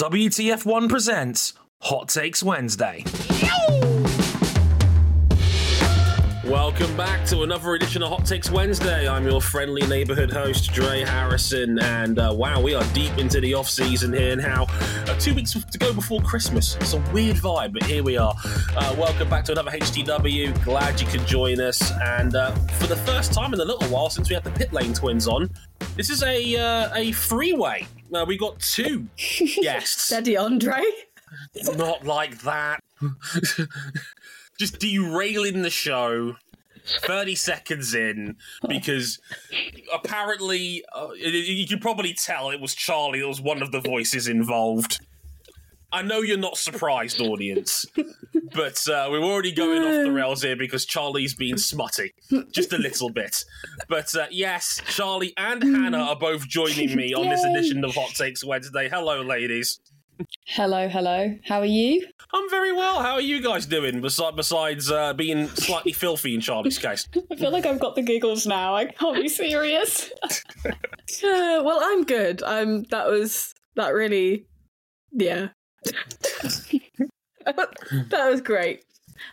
WTF1 presents Hot Takes Wednesday. Welcome back to another edition of Hot Takes Wednesday. I'm your friendly neighborhood host, Dre Harrison, and uh, wow, we are deep into the off season here now. Uh, two weeks to go before Christmas. It's a weird vibe, but here we are. Uh, welcome back to another HTW. Glad you could join us. And uh, for the first time in a little while since we had the Pit Lane twins on, this is a uh, a freeway. Uh, we got two guests. Steady, Andre. Not like that. Just derailing the show 30 seconds in because apparently uh, you can probably tell it was Charley that was one of the voices involved. I know you're not surprised, audience, but uh, we're already going off the rails here because Charley's being smutty, just a little bit. But uh, yes, Charley and Hannah are both joining me on this edition of Hot Takes Wednesday. Hello, ladies. Hello, hello. How are you? I'm very well. How are you guys doing? Besides, besides uh, being slightly filthy in Charley's case. I feel like I've got the giggles now. I can't be serious. uh, well, I'm good. I'm. That was that really. Yeah. that was great.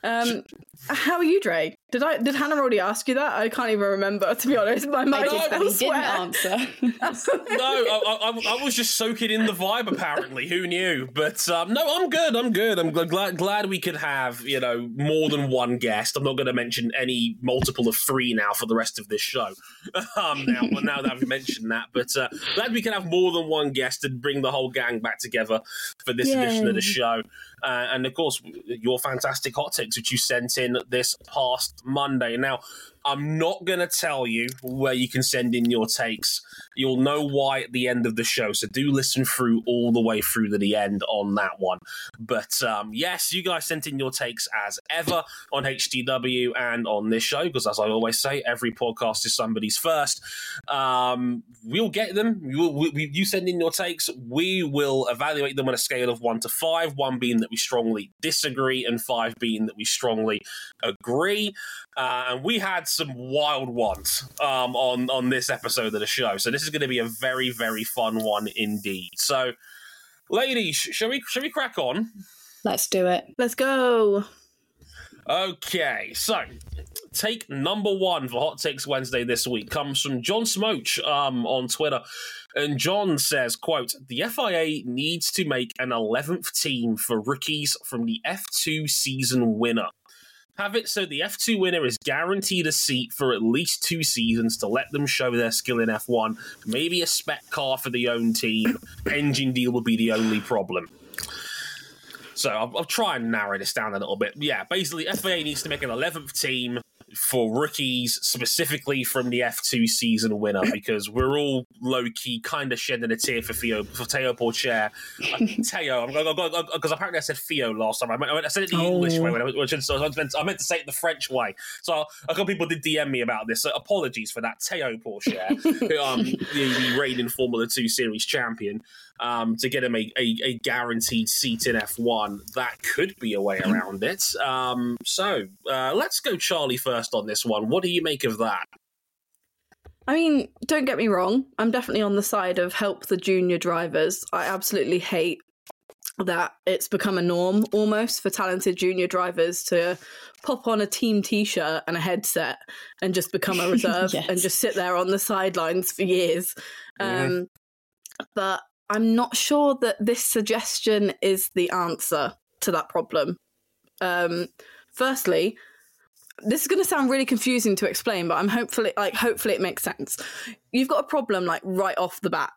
Um, how are you, Dre? Did I did Hannah already ask you that? I can't even remember. To be honest, my mind I is did, didn't answer. no, I, I, I, was just soaking in the vibe. Apparently, who knew? But um, no, I'm good. I'm good. I'm glad glad we could have you know more than one guest. I'm not going to mention any multiple of three now for the rest of this show. Um, now, well, now that I've mentioned that, but uh, glad we can have more than one guest and bring the whole gang back together for this Yay. edition of the show. Uh, and of course, your fantastic hot takes, which you sent in this past Monday. Now, I'm not going to tell you where you can send in your takes. You'll know why at the end of the show. So do listen through all the way through to the end on that one. But um, yes, you guys sent in your takes as ever on HTW and on this show, because as I always say, every podcast is somebody's first. Um, we'll get them. You, we, you send in your takes. We will evaluate them on a scale of one to five, one being that we strongly disagree, and five being that we strongly agree. Uh, and we had some wild ones um, on on this episode of the show, so this is going to be a very very fun one indeed. So, ladies, shall we shall we crack on? Let's do it. Let's go. Okay, so take number one for Hot Takes Wednesday this week comes from John Smoach um, on Twitter. And John says, quote, the FIA needs to make an 11th team for rookies from the F2 season winner. Have it so the F2 winner is guaranteed a seat for at least two seasons to let them show their skill in F1. Maybe a spec car for the own team. Engine deal will be the only problem. So I'll, I'll, try and narrow this down a little bit. Yeah, basically, FIA needs to make an 11th team for rookies, specifically from the F2 season winner, because we're all low key kind of shedding a tear for Theo, for Theo Pourchaire. Theo, because apparently I said Theo last time. I, meant, I said it the oh. English way, which is, I, meant, I meant to say it the French way. So a couple people did DM me about this. So apologies for that. Theo Pourchaire, um, the, the reigning Formula 2 Series champion um, to get him a, a, a, guaranteed seat in F1. That could be a way around it. Um, so uh, let's go, Charley, first on this one. What do you make of that? I mean, don't get me wrong. I'm definitely on the side of help the junior drivers. I absolutely hate that it's become a norm almost for talented junior drivers to pop on a team t-shirt and a headset and just become a reserve yes. and just sit there on the sidelines for years. Yeah. Um, but I'm not sure that this suggestion is the answer to that problem. Um, firstly, this is going to sound really confusing to explain, but I'm hopefully like hopefully it makes sense. You've got a problem like right off the bat.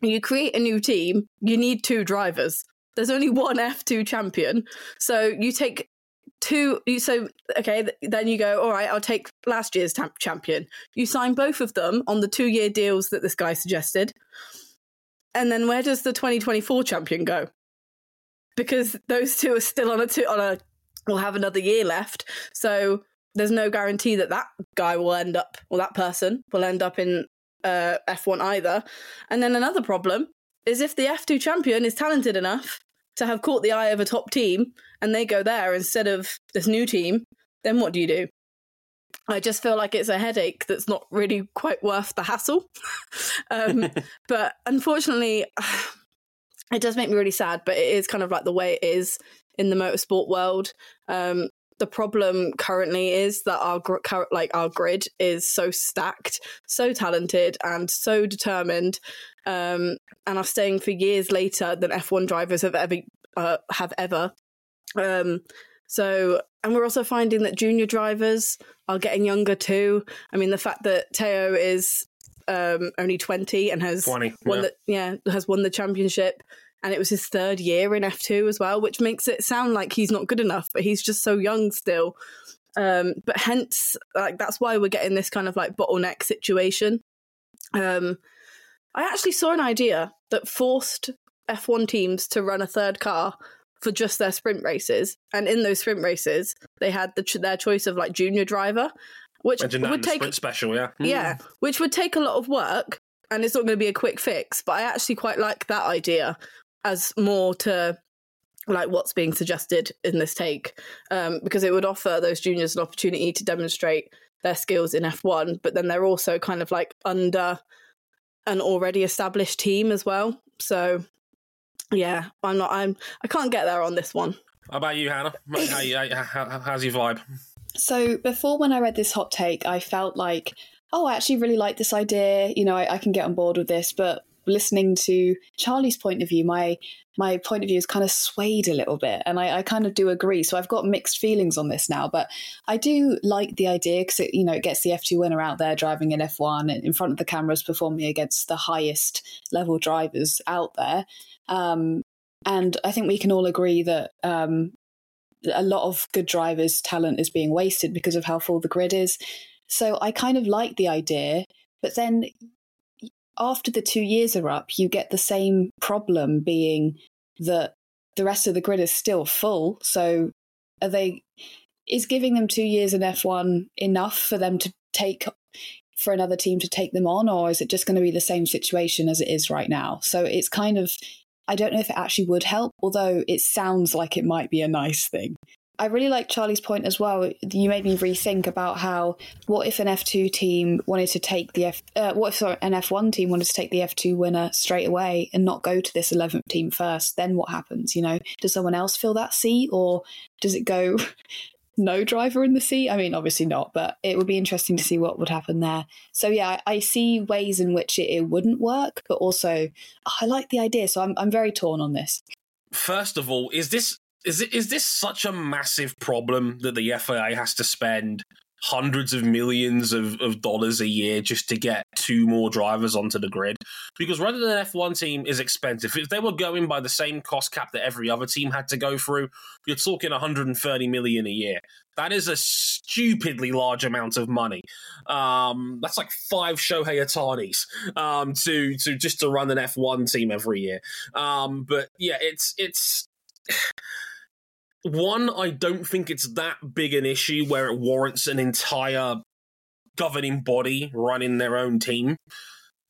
You create a new team, you need two drivers. There's only one F2 champion. So you take two You so okay then you go all right I'll take last year's champion. You sign both of them on the 2 year deals that this guy suggested And then where does the 2024 champion go? Because those two are still on a two on a will have another year left. So there's no guarantee that that guy will end up or that person will end up in uh, F1 either. And then another problem is if the F2 champion is talented enough to have caught the eye of a top team and they go there instead of this new team, then what do you do? I just feel like it's a headache that's not really quite worth the hassle. um, but unfortunately, it does make me really sad, but it is kind of like the way it is in the motorsport world. Um, the problem currently is that our gr- like our grid is so stacked, so talented, and so determined, um, and are staying for years later than F1 drivers have ever uh, have ever. Um, so, and we're also finding that junior drivers are getting younger too. I mean, the fact that Teo is um, only 20 and has 20, won yeah. the yeah has won the championship and it was his third year in F2 as well, which makes it sound like he's not good enough, but he's just so young still. Um, but hence, like that's why we're getting this kind of like bottleneck situation. Um, I actually saw an idea that forced F1 teams to run a third car for just their sprint races, and in those sprint races, they had the, their choice of like junior driver, which Imagine that in would take sprint special, yeah. yeah, which would take a lot of work and it's not going to be a quick fix. But I actually quite like that idea as more to like what's being suggested in this take um, because it would offer those juniors an opportunity to demonstrate their skills in F1, but then they're also kind of like under an already established team as well. So yeah, I'm not. I'm. I can't get there on this one. How about you, Hannah? How, you- how, how, how's your vibe? So before when I read this hot take, I felt like, oh, I actually really like this idea. You know, I, I can get on board with this. But listening to Charley's point of view, my my point of view is kind of swayed a little bit, and I, I kind of do agree. So I've got mixed feelings on this now, but I do like the idea because it you know it gets the F two winner out there driving in F one in front of the cameras, performing against the highest level drivers out there. Um, and I think we can all agree that um, a lot of good drivers' talent is being wasted because of how full the grid is. So I kind of like the idea, but then after the two years are up, you get the same problem being that the rest of the grid is still full. So are they is giving them two years in F1 enough for them to take for another team to take them on, or is it just going to be the same situation as it is right now? So it's kind of I don't know if it actually would help, although it sounds like it might be a nice thing. I really like Charley's point as well. You made me rethink about how what if an F2 team wanted to take the F uh, what if sorry, an F1 team wanted to take the F2 winner straight away and not go to this 11th team first? Then what happens? You know, does someone else fill that seat or does it go no driver in the seat? I mean, obviously not, but it would be interesting to see what would happen there. So yeah, I, I see ways in which it, it wouldn't work, but also I like the idea. So I'm I'm very torn on this. First of all, is this is it is this such a massive problem that the FIA has to spend hundreds of millions of, of dollars a year just to get two more drivers onto the grid? Because rather than an F1 team is expensive, if they were going by the same cost cap that every other team had to go through, you're talking 130 million a year. That is a stupidly large amount of money. Um, that's like five Shohei Otanis um, to to just to run an F1 team every year. Um, but yeah, it's it's one, I don't think it's that big an issue where it warrants an entire governing body running their own team.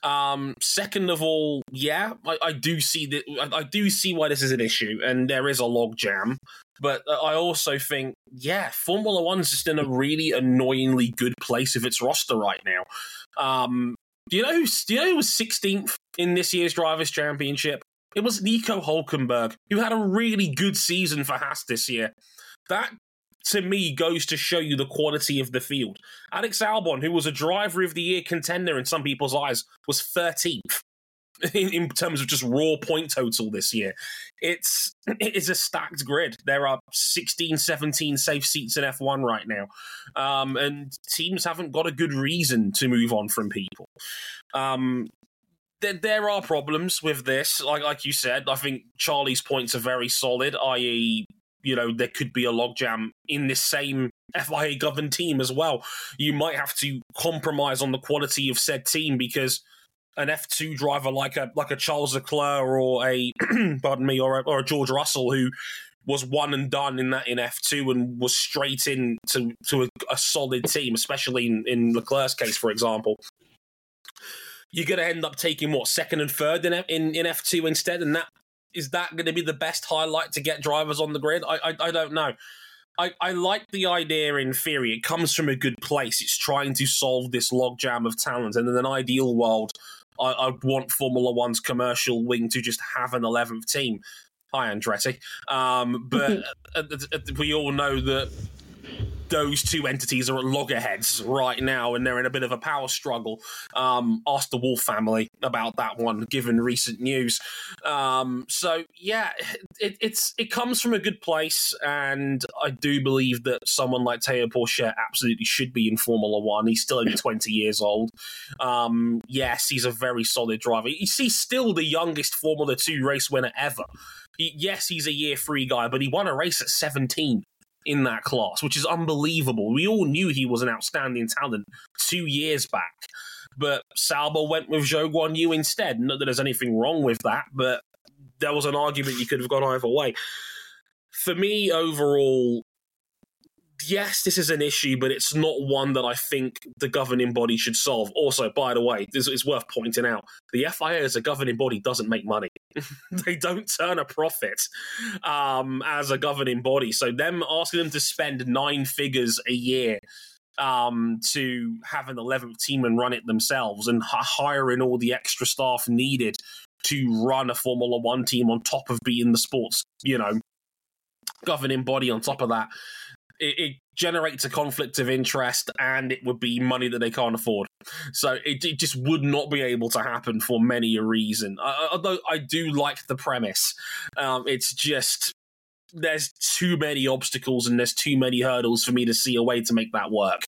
Um, second of all, yeah, I, I do see that. I, I do see why this is an issue, and there is a log jam. But uh, I also think, yeah, Formula One's just in a really annoyingly good place with its roster right now. Um, do you know who's, do you know who was 16th in this year's Drivers' Championship? It was Nico Hulkenberg, who had a really good season for Haas this year. That, to me, goes to show you the quality of the field. Alex Albon, who was a driver of the year contender in some people's eyes, was 13th in, in terms of just raw point total this year. It's it is a stacked grid. There are 16, 17 safe seats in F1 right now. Um, and teams haven't got a good reason to move on from people. Um, there, there are problems with this. Like like you said, I think Charley's points are very solid. I.e., you know, there could be a logjam in this same FIA governed team as well. You might have to compromise on the quality of said team because an F2 driver like a like a Charles Leclerc or a pardon me or a, or a George Russell who was one and done in that in F2 and was straight in to, to a, a solid team, especially in, in Leclerc's case, for example. You're going to end up taking what second and third in, in in F2 instead, and that is that going to be the best highlight to get drivers on the grid? I I, I don't know. I, I like the idea in theory. It comes from a good place. It's trying to solve this logjam of talent. And in an ideal world, I, I'd want Formula One's commercial wing to just have an 11th team. Hi, Andretti. Um, but we all know that those two entities are at loggerheads right now, and they're in a bit of a power struggle. Um, ask the Wolf family about that one, given recent news. Um, so yeah, it, it's it comes from a good place, and I do believe that someone like Teo Pourchaire absolutely should be in Formula One. He's still only twenty years old. Um, yes, he's a very solid driver. He's still the youngest Formula Two race winner ever. Yes, he's a year three guy, but he won a race at 17 in that class, which is unbelievable. We all knew he was an outstanding talent two years back, but Sauber went with Zhou Guanyu instead. Not that there's anything wrong with that, but there was an argument you could have gone either way. For me, overall, yes, this is an issue, but it's not one that I think the governing body should solve. Also, by the way, this is worth pointing out the FIA as a governing body doesn't make money. they don't turn a profit um, as a governing body. So, them asking them to spend nine figures a year um, to have an 11th team and run it themselves and hiring all the extra staff needed to run a Formula One team on top of being the sports, you know, governing body on top of that it, it, generates a conflict of interest and it would be money that they can't afford. So it, it just would not be able to happen for many a reason. although I do like the premise, um, it's just there's too many obstacles and there's too many hurdles for me to see a way to make that work.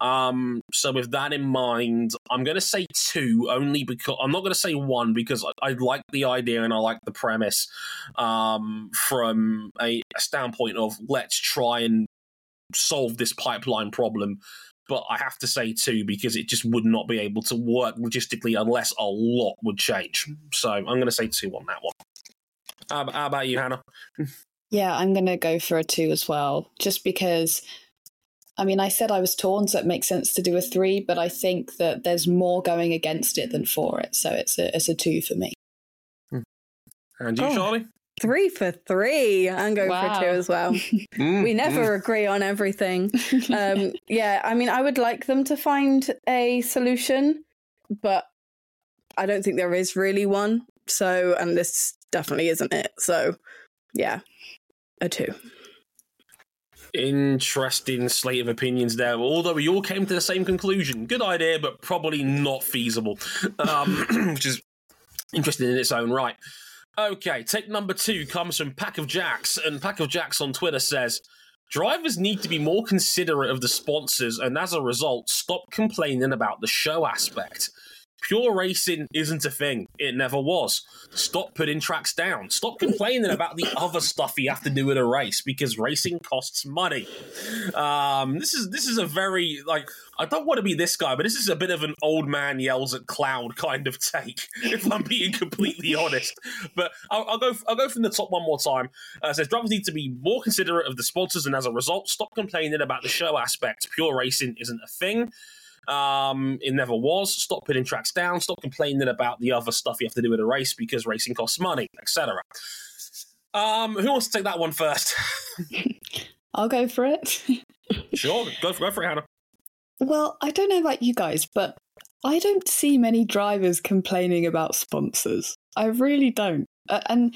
Um, so with that in mind, I'm going to say two only because I'm not going to say one because I, I, like the idea and I like the premise um, from a, a standpoint of let's try and solve this pipeline problem. But I have to say two because it just would not be able to work logistically unless a lot would change. So I'm going to say two on that one. How, how about you, Hannah? Yeah, I'm going to go for a two as well, just because. I mean, I said I was torn, so it makes sense to do a three, but I think that there's more going against it than for it, so it's a it's a two for me. Hmm. And you, oh. Charley? Three for three. I'm going wow. for two as well. mm, we never mm. agree on everything. Um, yeah, I mean, I would like them to find a solution, but I don't think there is really one. So, and this definitely isn't it. So, yeah, a two. Interesting slate of opinions there. Although we all came to the same conclusion. Good idea, but probably not feasible, um, which is interesting in its own right. Okay, take number two comes from Pack of Jacks, and Pack of Jacks on Twitter says, Drivers need to be more considerate of the sponsors and as a result, stop complaining about the show aspect. Pure racing isn't a thing. It never was. Stop putting tracks down. Stop complaining about the other stuff you have to do in a race because racing costs money. Um, this is this is a very like I don't want to be this guy, but this is a bit of an old man yells at cloud kind of take. If I'm being completely honest, but I'll, I'll, go I'll go from the top one more time. Uh, says drivers need to be more considerate of the sponsors and as a result, stop complaining about the show aspect. Pure racing isn't a thing. Um, it never was. Stop putting tracks down. Stop complaining about the other stuff you have to do in a race because racing costs money, etc. Um, who wants to take that one first? I'll go for it. sure, go for, go for it, Hannah. Well, I don't know about you guys, but I don't see many drivers complaining about sponsors. I really don't. Uh, and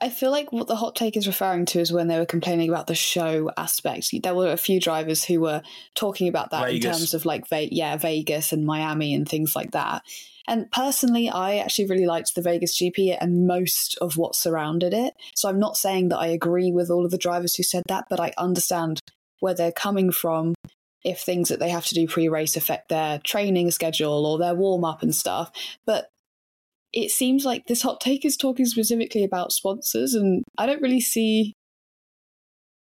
I feel like what the hot take is referring to is when they were complaining about the show aspect. There were a few drivers who were talking about that Vegas. in terms of like, yeah, Vegas and Miami and things like that. And personally, I actually really liked the Vegas GP and most of what surrounded it. So I'm not saying that I agree with all of the drivers who said that, but I understand where they're coming from if things that they have to do pre race affect their training schedule or their warm up and stuff. But it seems like this hot take is talking specifically about sponsors, and I don't really see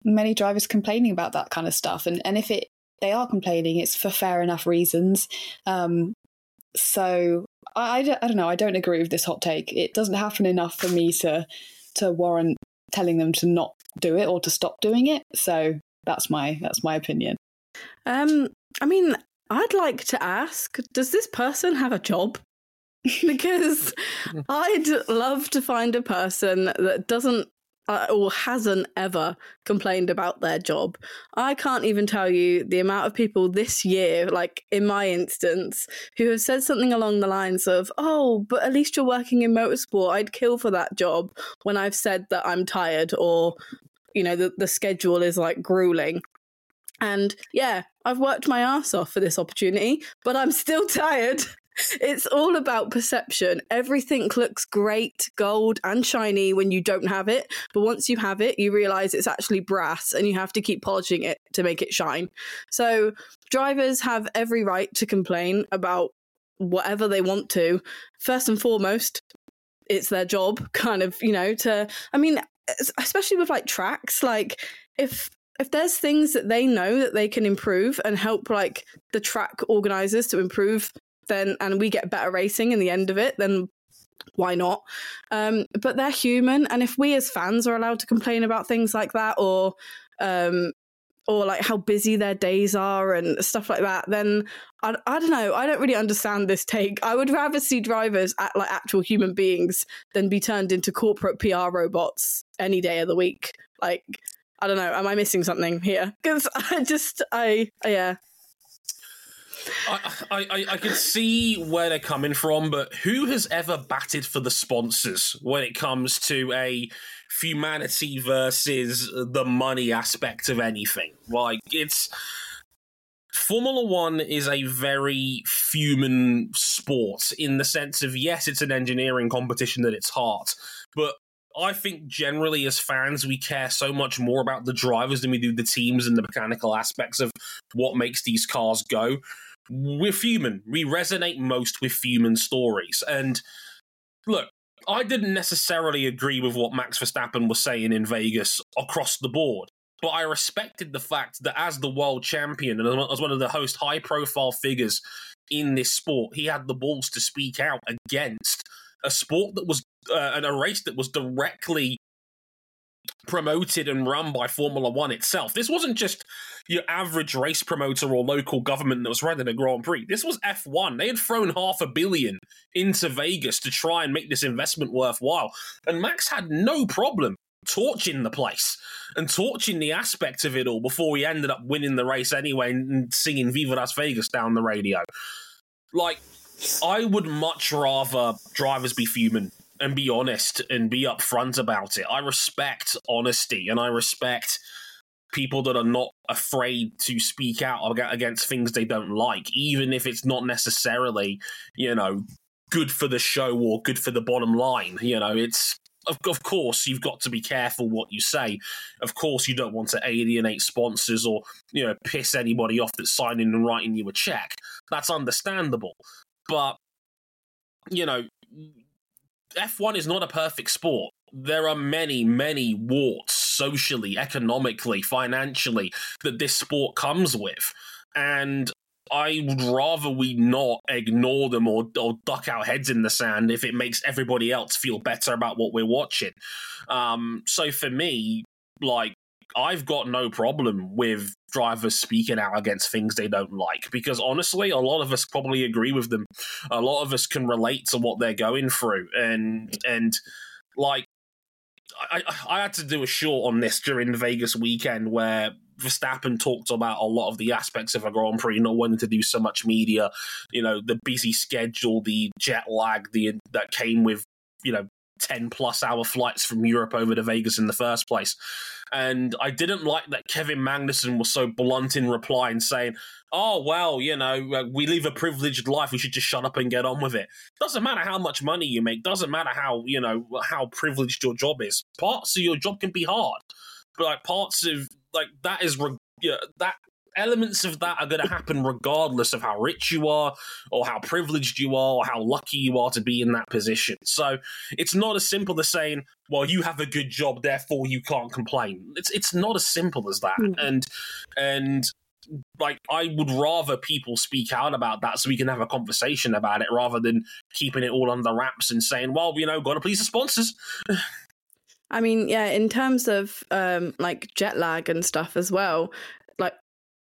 many drivers complaining about that kind of stuff. And and if it they are complaining, it's for fair enough reasons. Um, so I, I, don't, I don't know. I don't agree with this hot take. It doesn't happen enough for me to to warrant telling them to not do it or to stop doing it. So that's my that's my opinion. Um, I mean, I'd like to ask: Does this person have a job? because I'd love to find a person that doesn't uh, or hasn't ever complained about their job. I can't even tell you the amount of people this year, like in my instance, who have said something along the lines of, Oh, but at least you're working in motorsport. I'd kill for that job when I've said that I'm tired or, you know, the, the schedule is like grueling. And yeah, I've worked my ass off for this opportunity, but I'm still tired it's all about perception. Everything looks great, gold, and shiny when you don't have it. But once you have it, you realize it's actually brass and you have to keep polishing it to make it shine. So, drivers have every right to complain about whatever they want to. First and foremost, it's their job, kind of, you know, to, I mean, especially with like tracks, like if if there's things that they know that they can improve and help like the track organizers to improve then and we get better racing in the end of it, then why not? Um, but they're human, and if we as fans are allowed to complain about things like that, or um, or like how busy their days are and stuff like that, then I, I don't know. I don't really understand this take. I would rather see drivers act like actual human beings than be turned into corporate PR robots any day of the week. Like, I don't know. Am I missing something here? Because I just, I, yeah, I, I, I can see where they're coming from, but who has ever batted for the sponsors when it comes to a humanity versus the money aspect of anything? Like, it's. Formula One is a very human sport in the sense of, yes, it's an engineering competition at its heart, but I think generally as fans, we care so much more about the drivers than we do the teams and the mechanical aspects of what makes these cars go we're human. We resonate most with human stories. And look, I didn't necessarily agree with what Max Verstappen was saying in Vegas across the board, but I respected the fact that as the world champion and as one of the most high profile figures in this sport, he had the balls to speak out against a sport that was uh, and a race that was directly promoted and run by Formula One itself. This wasn't just your average race promoter or local government that was running a Grand Prix. This was F1. They had thrown half a billion into Vegas to try and make this investment worthwhile. And Max had no problem torching the place and torching the aspect of it all before he ended up winning the race anyway and singing Viva Las Vegas down the radio. Like, I would much rather drivers be human and be honest and be upfront about it. I respect honesty and I respect people that are not afraid to speak out against things they don't like, even if it's not necessarily, you know, good for the show or good for the bottom line. You know, it's of, of course you've got to be careful what you say. Of course you don't want to alienate sponsors or you know piss anybody off that's signing and writing you a check. That's understandable, but you know F1 is not a perfect sport. There are many, many warts socially, economically, financially that this sport comes with. And I would rather we not ignore them or, or duck our heads in the sand if it makes everybody else feel better about what we're watching. Um, so for me, like, I've got no problem with drivers speaking out against things they don't like because honestly, a lot of us probably agree with them. A lot of us can relate to what they're going through, and and like I, I had to do a short on this during the Vegas weekend where Verstappen talked about a lot of the aspects of a Grand Prix, not wanting to do so much media, you know, the busy schedule, the jet lag, the that came with, you know, 10 plus hour flights from Europe over to Vegas in the first place. And I didn't like that Kevin Magnussen was so blunt in reply and saying, oh, well, you know, uh, we live a privileged life. We should just shut up and get on with it. Doesn't matter how much money you make. Doesn't matter how, you know, how privileged your job is. Parts of your job can be hard. But like parts of, like, that is, yeah, that elements of that are going to happen regardless of how rich you are or how privileged you are or how lucky you are to be in that position. So it's not as simple as saying, well, you have a good job, therefore you can't complain. It's it's not as simple as that. Mm. And and like I would rather people speak out about that so we can have a conversation about it rather than keeping it all under wraps and saying, well, you know, gotta please the sponsors. I mean, yeah, in terms of um like jet lag and stuff as well,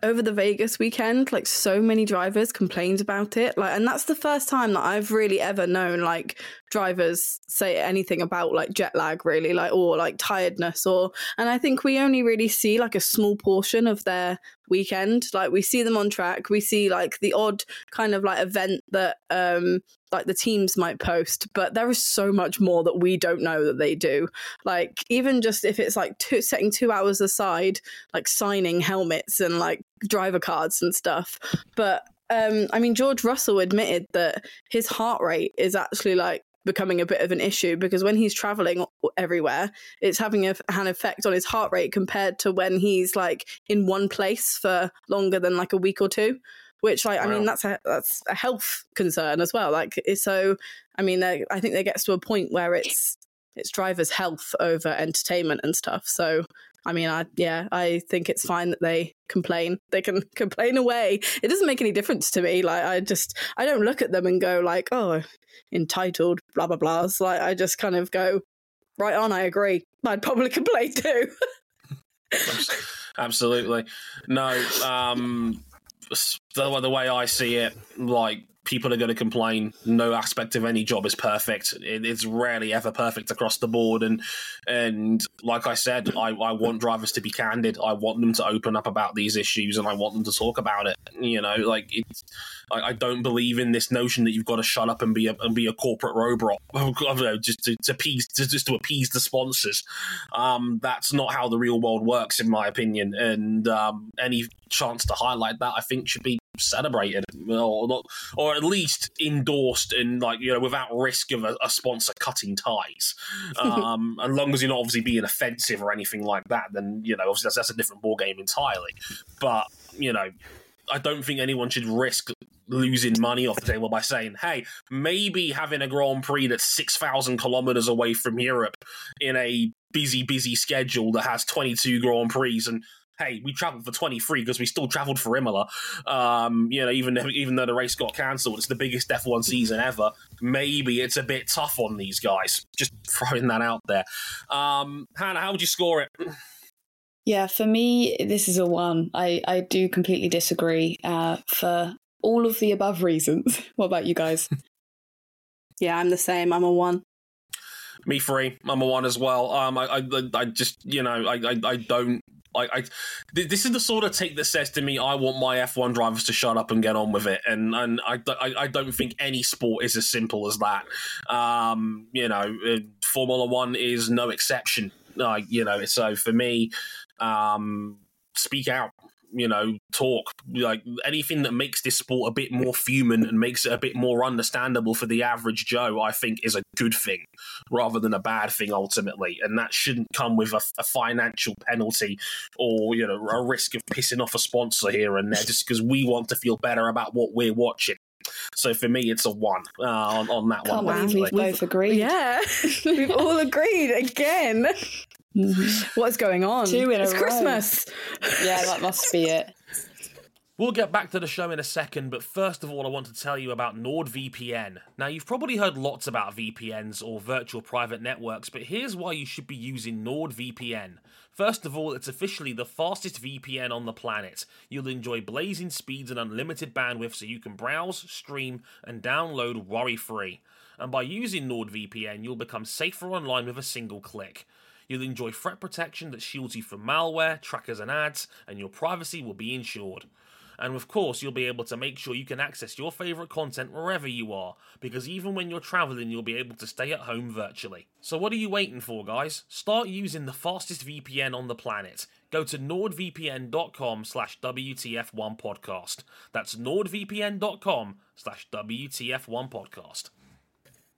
over the Vegas weekend, like so many drivers complained about it. Like and that's the first time that I've really ever known like drivers say anything about like jet lag really, like or like tiredness or and I think we only really see like a small portion of their weekend. Like we see them on track, we see like the odd kind of like event that um like the teams might post, but there is so much more that we don't know that they do. Like even just if it's like two, setting two hours aside, like signing helmets and like driver cards and stuff. But um, I mean, George Russell admitted that his heart rate is actually like becoming a bit of an issue because when he's traveling everywhere, it's having a, an effect on his heart rate compared to when he's like in one place for longer than like a week or two which like wow. I mean that's a that's a health concern as well. Like so, I mean, I think there gets to a point where it's it's drivers' health over entertainment and stuff. So I mean, I yeah, I think it's fine that they complain. They can complain away. It doesn't make any difference to me. Like I just I don't look at them and go like, oh, entitled, blah blah blah. Like I just kind of go, right on. I agree. I'd probably complain too. Absolutely. No. Um the, the way I see it, like people are going to complain. No aspect of any job is perfect. It, it's rarely ever perfect across the board. And and like I said, I, I want drivers to be candid. I want them to open up about these issues, and I want them to talk about it. You know, like it's. I, don't believe in this notion that you've got to shut up and be a and be a corporate robot just to, to appease just to appease the sponsors. Um, that's not how the real world works, in my opinion. And um, any chance to highlight that, I think, should be celebrated or not, or at least endorsed and like you know without risk of a, a sponsor cutting ties. Um as long as you're not obviously being offensive or anything like that then you know obviously that's, that's a different ball game entirely. But you know I don't think anyone should risk losing money off the table by saying, hey, maybe having a Grand Prix that's 6,000 kilometers away from Europe in a busy, busy schedule that has 22 Grand Prix and hey, we traveled for 23 because we still traveled for Imola. Um, you know, even even though the race got cancelled, it's the biggest F1 season ever. Maybe it's a bit tough on these guys. Just throwing that out there. Um, Hannah, how would you score it? Yeah, for me, this is a one. I, I do completely disagree uh, for all of the above reasons. what about you guys? yeah, I'm the same. I'm a one. Me three. I'm a one as well. Um, I, I, I just, you know, I, I, I don't like I, this is the sort of take that says to me, I want my F1 drivers to shut up and get on with it, and and I, I, I don't think any sport is as simple as that. Um, you know, uh, Formula One is no exception. Like you know, so for me, um, speak out you know, talk like anything that makes this sport a bit more human and makes it a bit more understandable for the average Joe, I think is a good thing rather than a bad thing ultimately. And that shouldn't come with a, a financial penalty or, you know, a risk of pissing off a sponsor here and there just because we want to feel better about what we're watching. So for me, it's a one uh, on, on that Can't one. Believe we've both agreed. Yeah, we've all agreed again. Mm-hmm. What's going on? Two in it's a Christmas. Row. Yeah, that must be it. We'll get back to the show in a second, but first of all, I want to tell you about NordVPN. Now, you've probably heard lots about VPNs or virtual private networks, but here's why you should be using NordVPN. First of all, it's officially the fastest VPN on the planet. You'll enjoy blazing speeds and unlimited bandwidth so you can browse, stream, and download worry free. And by using NordVPN, you'll become safer online with a single click. You'll enjoy threat protection that shields you from malware, trackers, and ads, and your privacy will be ensured. And of course, you'll be able to make sure you can access your favourite content wherever you are, because even when you're travelling, you'll be able to stay at home virtually. So, what are you waiting for, guys? Start using the fastest VPN on the planet. Go to nordvpn.com slash WTF1podcast. That's nordvpn.com slash WTF1podcast.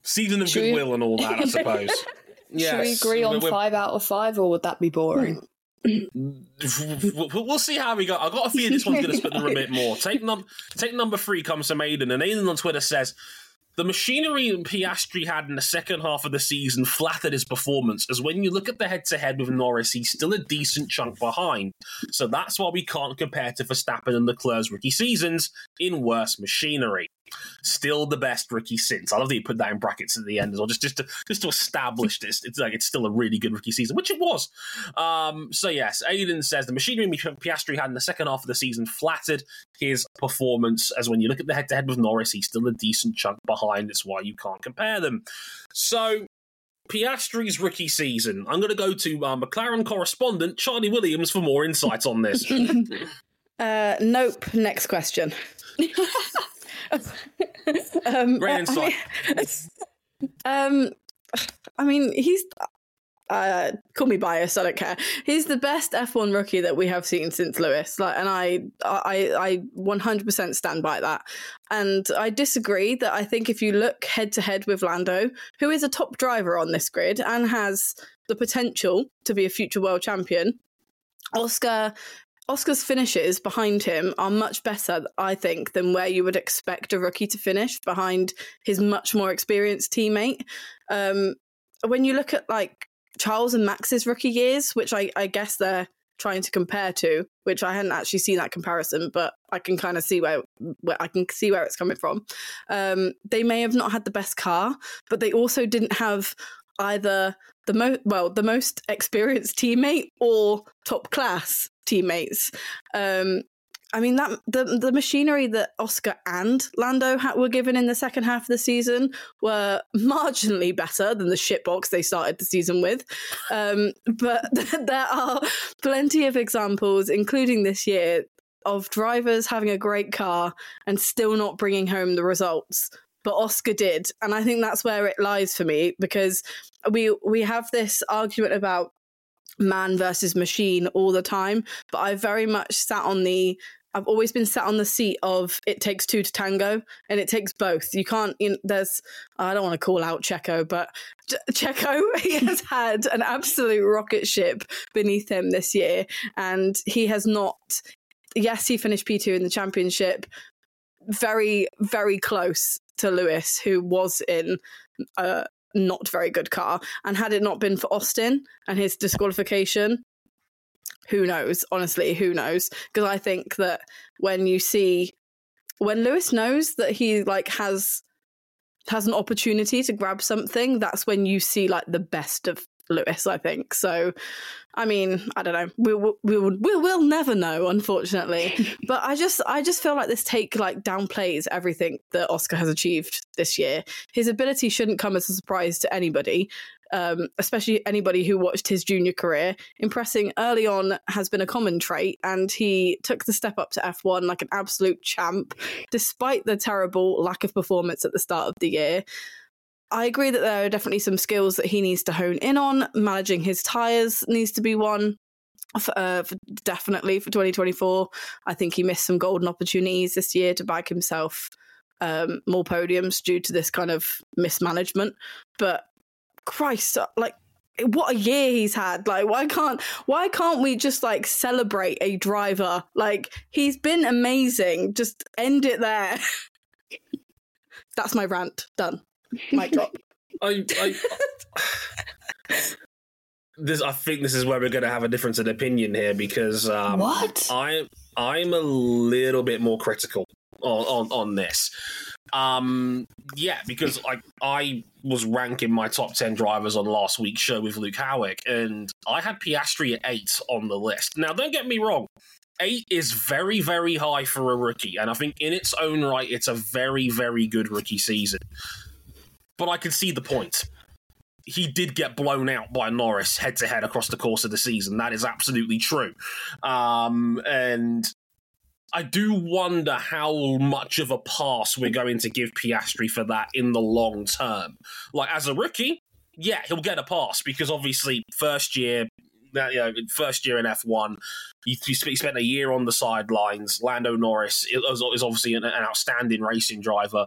Season of goodwill and all that, I suppose. Yes. Should we agree on we're, five out of five, or would that be boring? we'll see how we go. I've got a feeling this one's going to split them a bit more. Take, num- take number three comes from Aiden, and Aiden on Twitter says, the machinery Piastri had in the second half of the season flattered his performance, as when you look at the head to head with Norris, he's still a decent chunk behind. So that's why we can't compare to Verstappen and Leclerc's rookie seasons in worse machinery. Still the best rookie since. I love that you put that in brackets at the end as well, just just to just to establish this. It's like it's still a really good rookie season, which it was. Um, so yes, Aiden says the machinery Piastri had in the second half of the season flattered his performance. As when you look at the head to head with Norris, he's still a decent chunk behind. It's why you can't compare them. So Piastri's rookie season. I'm going to go to uh, McLaren correspondent Charley Williams for more insights on this. uh, nope. Next question. um, Great insight. I mean, um, I mean, he's uh, call me biased. I don't care. He's the best F1 rookie that we have seen since Lewis. Like, and I, I, I 100% stand by that. And I disagree that I think if you look head to head with Lando, who is a top driver on this grid and has the potential to be a future world champion, Oscar Oscar's finishes behind him are much better, I think, than where you would expect a rookie to finish behind his much more experienced teammate. Um, when you look at like Charles and Max's rookie years, which I, I guess they're trying to compare to, which I hadn't actually seen that comparison, but I can kind of see where, where I can see where it's coming from. Um, they may have not had the best car, but they also didn't have either the most well the most experienced teammate or top class teammates. Um, I mean that the the machinery that Oscar and Lando ha- were given in the second half of the season were marginally better than the shitbox they started the season with. Um, but there are plenty of examples, including this year, of drivers having a great car and still not bringing home the results but Oscar did, and I think that's where it lies for me because we we have this argument about man versus machine all the time, but I very much sat on the I've always been sat on the seat of it takes two to tango, and it takes both. You can't. You know, there's. I don't want to call out Checo, but Checo he has had an absolute rocket ship beneath him this year, and he has not. Yes, he finished P two in the championship, very very close to Lewis, who was in a not very good car. And had it not been for Austin and his disqualification, who knows? Honestly, who knows? Because I think that when you see when Lewis knows that he like has has an opportunity to grab something, that's when you see like the best of Lewis, I think. So, I mean, I don't know. We will, we will, we will never know, unfortunately. but I just, I just feel like this take like downplays everything that Oscar has achieved this year. His ability shouldn't come as a surprise to anybody, um, especially anybody who watched his junior career. Impressing early on has been a common trait, and he took the step up to F1 like an absolute champ, despite the terrible lack of performance at the start of the year. I agree that there are definitely some skills that he needs to hone in on. Managing his tires needs to be one. For, uh, for definitely for 2024, I think he missed some golden opportunities this year to bag himself um, more podiums due to this kind of mismanagement. But Christ, uh, like what a year he's had like why can't why can't we just like celebrate a driver like he's been amazing just end it there that's my rant done Mic drop. I, I, this, I think this is where we're going to have a difference in opinion here because um, what I I'm a little bit more critical on on, on this. Um, yeah, because I I was ranking my top ten drivers on last week's show with Luke Howick, and I had Piastri at eight on the list. Now, don't get me wrong, eight is very very high for a rookie, and I think in its own right, it's a very very good rookie season but I can see the point. He did get blown out by Norris head to head across the course of the season. That is absolutely true. Um, and I do wonder how much of a pass we're going to give Piastri for that in the long term. Like, as a rookie, yeah, he'll get a pass because obviously, first year, you know, first year in F1, he, spent a year on the sidelines. Lando Norris is obviously an, outstanding racing driver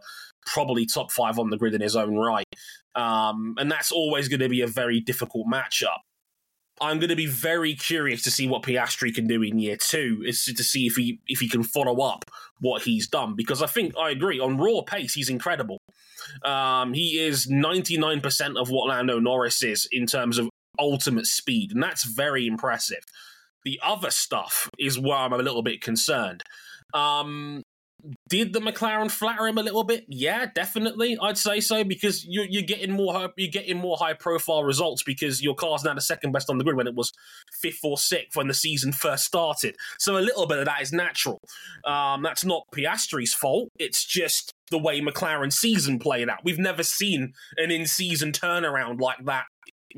probably top five on the grid in his own right. Um, and that's always going to be a very difficult matchup. I'm going to be very curious to see what Piastri can do in year two, is to see if he if he can follow up what he's done. Because I think I agree on raw pace, he's incredible. Um, he is 99% of what Lando Norris is in terms of ultimate speed, and that's very impressive. The other stuff is where I'm a little bit concerned. Um, did the McLaren flatter him a little bit? Yeah, definitely. I'd say so because you're, you're getting more you're getting more high profile results because your car's now the second best on the grid when it was fifth or sixth when the season first started. So a little bit of that is natural. Um, that's not Piastri's fault. It's just the way McLaren season played out. We've never seen an in season turnaround like that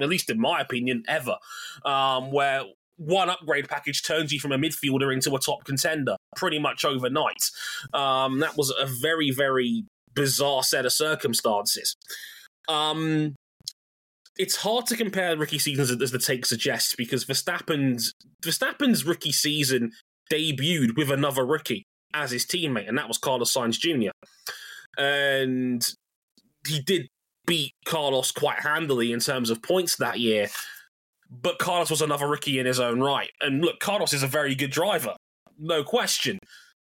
at least in my opinion, ever, um, where one upgrade package turns you from a midfielder into a top contender pretty much overnight. Um, that was a very, very bizarre set of circumstances. Um, it's hard to compare rookie seasons as the take suggests because Verstappen's Verstappen's rookie season debuted with another rookie as his teammate, and that was Carlos Sainz Jr. And he did beat Carlos quite handily in terms of points that year but Carlos was another rookie in his own right. And look, Carlos is a very good driver, no question.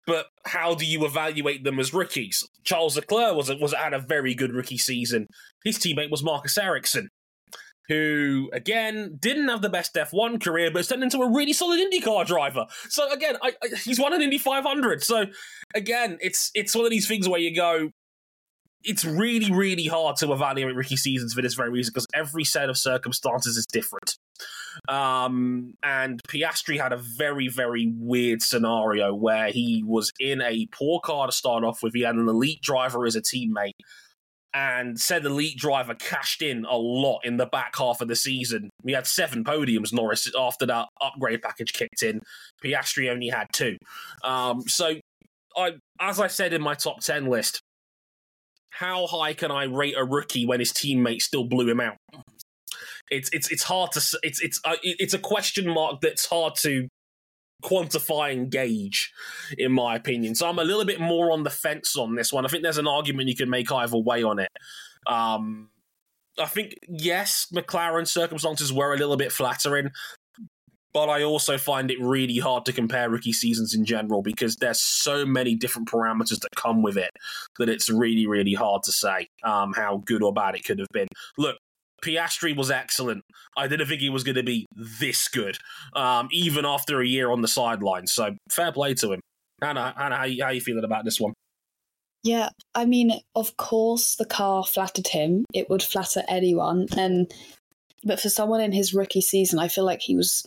But how do you evaluate them as rookies? Charles Leclerc was was had a very good rookie season. His teammate was Marcus Ericsson, who again didn't have the best F1 career, but turned into a really solid IndyCar driver. So again, I, I, he's won an Indy 500. So again, it's it's one of these things where you go, it's really, really hard to evaluate rookie seasons for this very reason because every set of circumstances is different. Um, and Piastri had a very, very weird scenario where he was in a poor car to start off with. He had an elite driver as a teammate, and said elite driver cashed in a lot in the back half of the season. We had seven podiums, Norris, after that upgrade package kicked in. Piastri only had two. Um, so, I, as I said in my top 10 list, how high can I rate a rookie when his teammate still blew him out? It's it's it's hard to it's it's uh, it's a question mark that's hard to quantify and gauge, in my opinion. So I'm a little bit more on the fence on this one. I think there's an argument you can make either way on it. Um, I think yes, McLaren circumstances were a little bit flattering, but I also find it really hard to compare rookie seasons in general because there's so many different parameters that come with it that it's really, really hard to say um, how good or bad it could have been. Look, Piastri was excellent. I didn't think he was going to be this good, um, even after a year on the sidelines. So fair play to him. Hannah how, how you feeling about this one? Yeah, I mean, of course, the car flattered him. It would flatter anyone, and but for someone in his rookie season, I feel like he was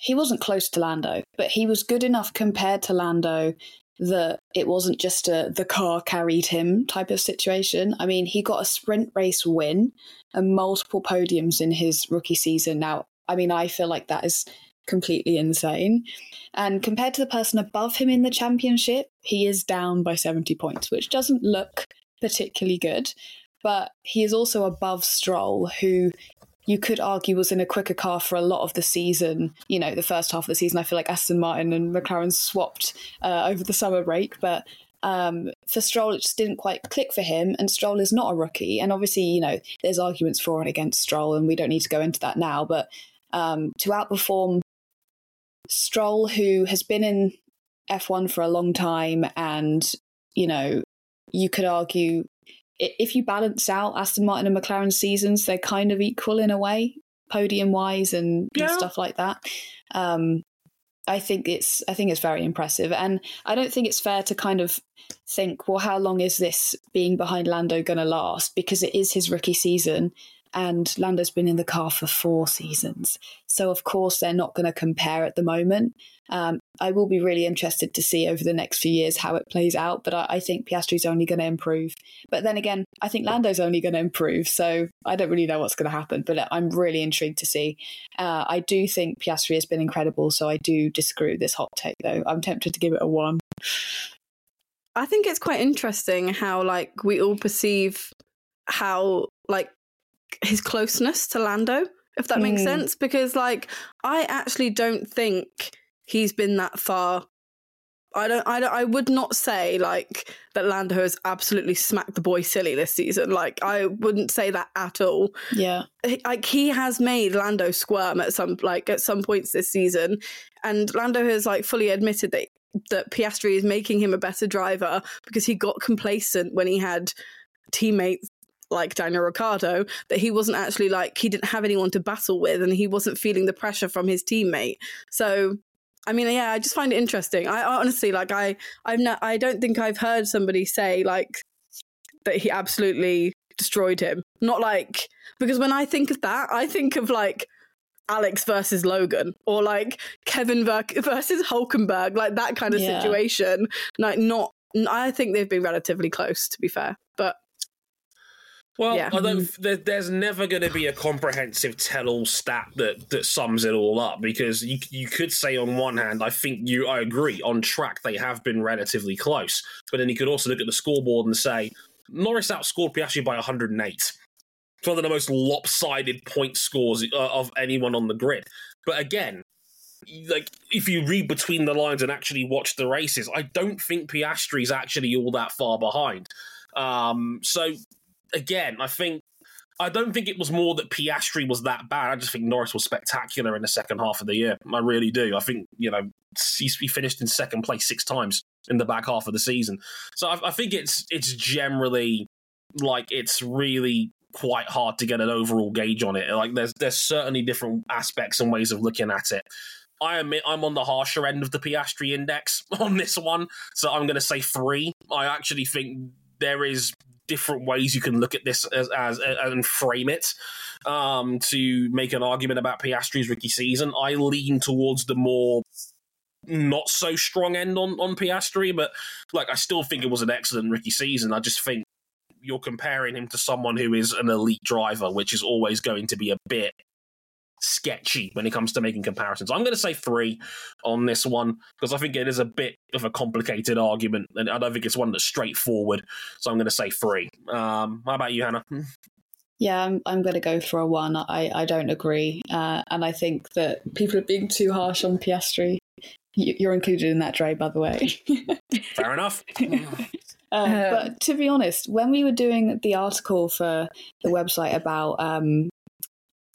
he wasn't close to Lando, but he was good enough compared to Lando that it wasn't just a the car carried him type of situation. I mean, he got a sprint race win and multiple podiums in his rookie season. Now, I mean, I feel like that is completely insane. And compared to the person above him in the championship, he is down by 70 points, which doesn't look particularly good. But he is also above Stroll, who you could argue was in a quicker car for a lot of the season. You know, the first half of the season, I feel like Aston Martin and McLaren swapped uh, over the summer break, but um, for Stroll, it just didn't quite click for him. And Stroll is not a rookie. And obviously, you know, there's arguments for and against Stroll, and we don't need to go into that now. But um, to outperform Stroll, who has been in F1 for a long time, and, you know, you could argue if you balance out Aston Martin and McLaren seasons, they're kind of equal in a way, podium wise and, yeah. and stuff like that. Um, I think it's I think it's very impressive, and I don't think it's fair to kind of think, well, how long is this being behind Lando going to last? Because it is his rookie season, and Lando's been in the car for four seasons. So, of course, they're not going to compare at the moment. Um, I will be really interested to see over the next few years how it plays out, but I, I think Piastri's only going to improve. But then again, I think Lando's only going to improve. So, I don't really know what's going to happen, but I'm really intrigued to see. Uh, I do think Piastri has been incredible, so I do disagree with this hot take, though. I'm tempted to give it a one. I think it's quite interesting how, like, we all perceive how, like, his closeness to Lando, if that mm. makes sense. Because like I actually don't think he's been that far I don't, I don't, I would not say like that Lando has absolutely smacked the boy silly this season. Like I wouldn't say that at all. Yeah. Like he has made Lando squirm at some like at some points this season, and Lando has like fully admitted that that Piastri is making him a better driver because he got complacent when he had teammates like Daniel Ricciardo that he wasn't actually like he didn't have anyone to battle with and he wasn't feeling the pressure from his teammate. So I mean, yeah, I just find it interesting. I honestly like I I've not I don't think I've heard somebody say like that he absolutely destroyed him. Not like because when I think of that, I think of like Alex versus Logan or like Kevin versus Hulkenberg, like that kind of yeah. situation. Like not I think they've been relatively close to be fair. But well, yeah. I don't. There, there's never going to be a comprehensive tell-all stat that that sums it all up because you you could say on one hand, I think you, I agree, on track they have been relatively close, but then you could also look at the scoreboard and say Norris outscored Piastri by 108. It's one of the most lopsided point scores uh, of anyone on the grid. But again, like if you read between the lines and actually watch the races, I don't think Piastri's actually all that far behind. Um, so again, I think I don't think it was more that Piastri was that bad. I just think Norris was spectacular in the second half of the year. I really do. I think you know he finished in second place six times in the back half of the season. So I, I think it's it's generally like it's really quite hard to get an overall gauge on it. Like there's there's certainly different aspects and ways of looking at it. I admit I'm on the harsher end of the Piastri index on this one, so I'm going to say three. I actually think there is different ways you can look at this as, as, as and frame it um, to make an argument about Piastri's rookie season. I lean towards the more not so strong end on on Piastri, but like I still think it was an excellent rookie season. I just think you're comparing him to someone who is an elite driver, which is always going to be a bit sketchy when it comes to making comparisons. I'm going to say three on this one because I think it is a bit of a complicated argument, and I don't think it's one that's straightforward. So I'm going to say three. Um, how about you, Hannah? Yeah, I'm, I'm going to go for a one. I, I don't agree. Uh, and I think that people are being too harsh on Piastri. You're included in that, Dre, by the way. Fair enough. Uh, but to be honest, when we were doing the article for the website about um,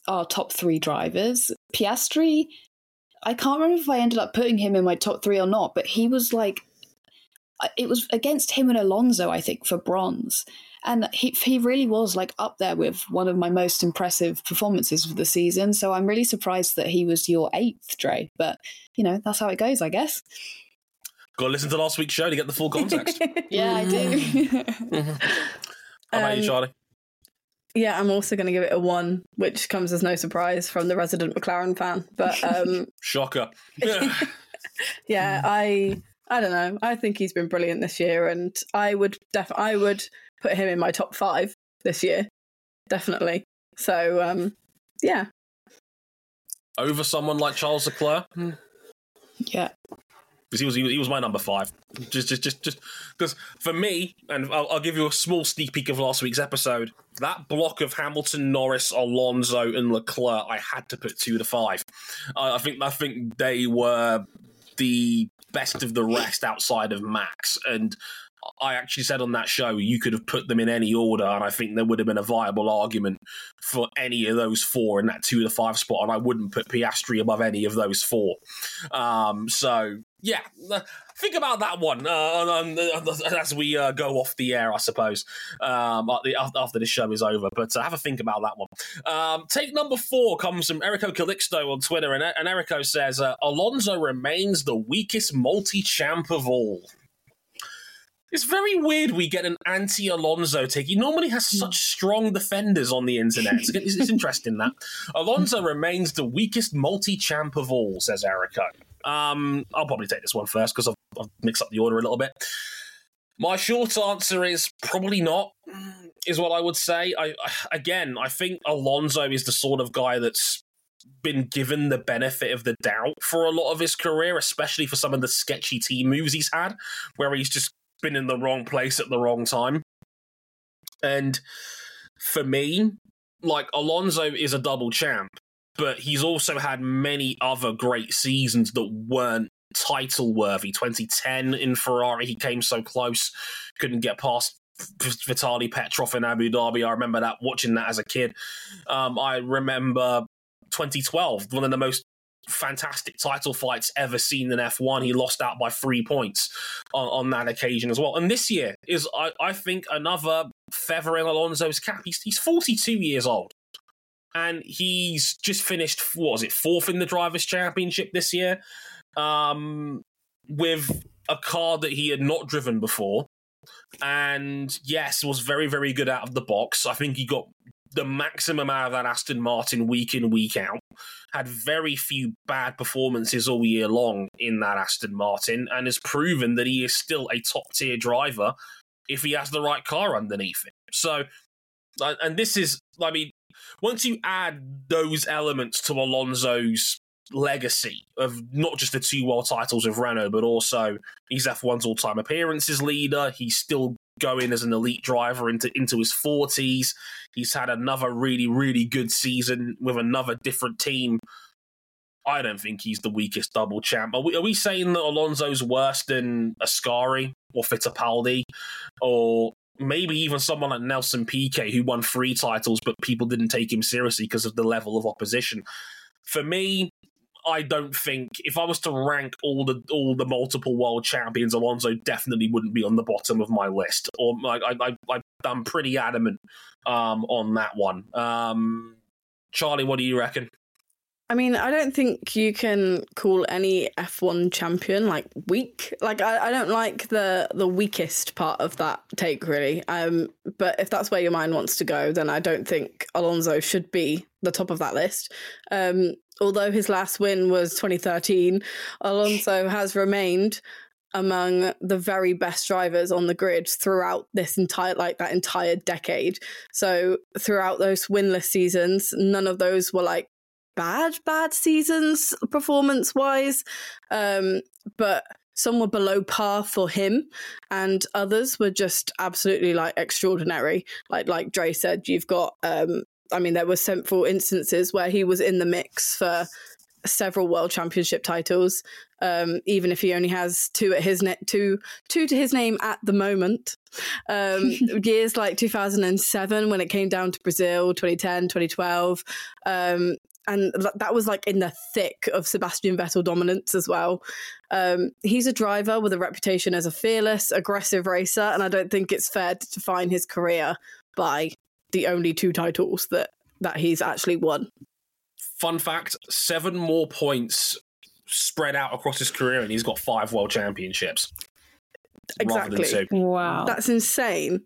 our top three drivers. Piastri, I can't remember if I ended up putting him in my top three or not, but he was like, it was against him and Alonso, I think, for bronze. And he, he really was like up there with one of my most impressive performances of the season. So I'm really surprised that he was your eighth, Dre. But, you know, that's how it goes, I guess. Got to listen to last week's show to get the full context. yeah, I do. How about um, you, Charlie? Yeah, I'm also going to give it a one, which comes as no surprise from the resident McLaren fan. But um, shocker. yeah, I I don't know. I think he's been brilliant this year, and I would def I would put him in my top five this year, definitely. So um, yeah, over someone like Charles Leclerc. Yeah, because he was he, was my number five. Just just just just because for me, and I'll, I'll, give you a small sneak peek of last week's episode. That block of Hamilton, Norris, Alonso, and Leclerc, I had to put two to five. I, I think I think they were the best of the rest outside of Max, and I actually said on that show you could have put them in any order, and I think there would have been a viable argument for any of those four in that two to five spot, and I wouldn't put Piastri above any of those four. Um, so yeah, uh, think about that one uh, as we uh, go off the air, I suppose, um, after this show is over. But uh, have a think about that one. Um, take number four comes from Erico Calixto on Twitter, and, and Erico says uh, Alonso remains the weakest multi champ of all. It's very weird we get an anti Alonso take. He normally has such strong defenders on the internet. It's, it's interesting that. Alonso remains the weakest multi champ of all, says Erico. Um, I'll probably take this one first because I've, I've mixed up the order a little bit. My short answer is probably not, is what I would say. I again, I think Alonso is the sort of guy that's been given the benefit of the doubt for a lot of his career, especially for some of the sketchy team moves he's had, where he's just been in the wrong place at the wrong time. And for me, like Alonso is a double champ, but he's also had many other great seasons that weren't title worthy. 2010 in Ferrari, he came so close, couldn't get past Vitali Petrov in Abu Dhabi. I remember that watching that as a kid. Um, I remember 2012, one of the most fantastic title fights ever seen in F1. He lost out by three points on, on that occasion as well. And this year is, I, I think, another feather in Alonso's cap. He's, he's 42 years old. And he's just finished, what was it, fourth in the Drivers' Championship this year um, with a car that he had not driven before. And yes, was very, very good out of the box. I think he got the maximum out of that Aston Martin week in, week out. Had very few bad performances all year long in that Aston Martin and has proven that he is still a top tier driver if he has the right car underneath it. So, and this is, I mean, once you add those elements to Alonso's legacy of not just the two world titles of Renault, but also he's F1's all time appearances leader. He's still going as an elite driver into into his 40s. He's had another really really good season with another different team. I don't think he's the weakest double champ. Are we, are we saying that Alonso's worse than Ascari or Fittipaldi or maybe even someone like Nelson Piquet who won three titles but people didn't take him seriously because of the level of opposition? For me, I don't think if I was to rank all the all the multiple world champions, Alonso definitely wouldn't be on the bottom of my list. Or I, I, I I'm pretty adamant um, on that one. Um, Charlie, what do you reckon? I mean, I don't think you can call any F1 champion like weak. Like, I, I don't like the the weakest part of that take, really. Um, but if that's where your mind wants to go, then I don't think Alonso should be the top of that list. Um, although his last win was 2013, Alonso has remained among the very best drivers on the grid throughout this entire like that entire decade. So throughout those winless seasons, none of those were like bad bad seasons performance wise. Um, but some were below par for him and others were just absolutely like extraordinary like like Dre said you've got um I mean, there were several instances where he was in the mix for several world championship titles, um, even if he only has two at his net two two to his name at the moment. Um, years like 2007 when it came down to Brazil, 2010, 2012. Um, and that was like in the thick of Sebastian Vettel dominance as well. Um, he's a driver with a reputation as a fearless, aggressive racer, and I don't think it's fair to define his career by the only two titles that that he's actually won. Fun fact: seven more points spread out across his career, and he's got five world championships. Exactly. Wow, that's insane.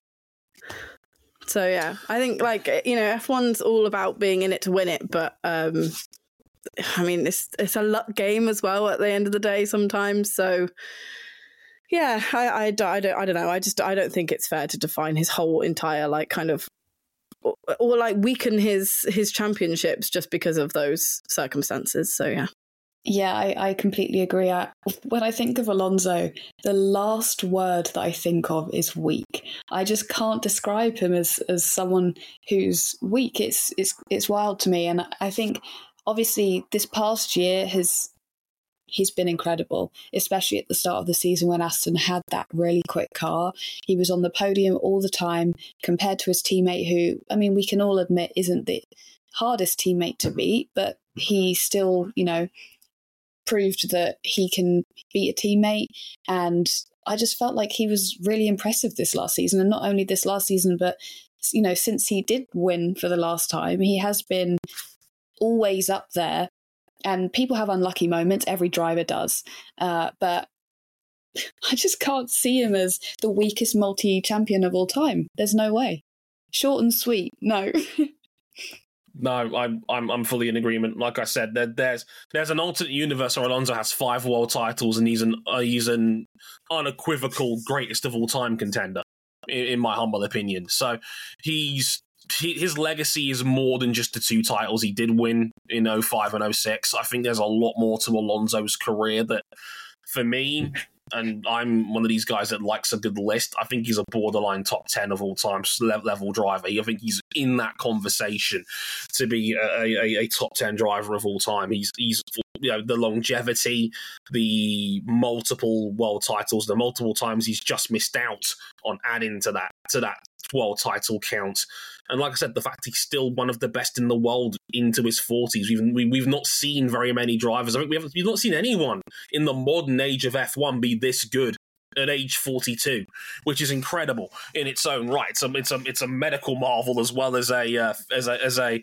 So yeah, I think like you know F1's all about being in it to win it, but um I mean it's it's a luck game as well at the end of the day sometimes. So yeah, I, I, I, don't I don't know. I just I don't think it's fair to define his whole entire like kind of or, or like weaken his his championships just because of those circumstances. So yeah. Yeah, I, I completely agree. I, when I think of Alonso, the last word that I think of is weak. I just can't describe him as, as someone who's weak. It's it's it's wild to me, and I think obviously this past year has he's been incredible, especially at the start of the season when Aston had that really quick car. He was on the podium all the time compared to his teammate, who, I mean, we can all admit isn't the hardest teammate to beat, but he still, you know, proved that he can beat a teammate. And I just felt like he was really impressive this last season. And not only this last season, but, you know, since he did win for the last time, he has been always up there and people have unlucky moments. Every driver does, uh, but I just can't see him as the weakest multi champion of all time. There's no way. Short and sweet. No. no, I'm I'm I'm fully in agreement. Like I said, there, there's there's an alternate universe where Alonso has five world titles and he's an uh, he's an unequivocal greatest of all time contender, in, in my humble opinion. So he's his legacy is more than just the two titles he did win in 05 and 06. I think there's a lot more to Alonso's career that, for me, and I'm one of these guys that likes a good list. I think he's a borderline top 10 of all time level driver. I think he's in that conversation to be a, a, a top 10 driver of all time. He's he's you know the longevity, the multiple world titles, the multiple times he's just missed out on adding to that to that world title count. And like I said, the fact he's still one of the best in the world into his forties. We've we, have we have not seen very many drivers. I think we haven't we've not seen anyone in the modern age of F one be this good at age 42, which is incredible in its own right. So it's a it's a medical marvel as well as a uh, as a as a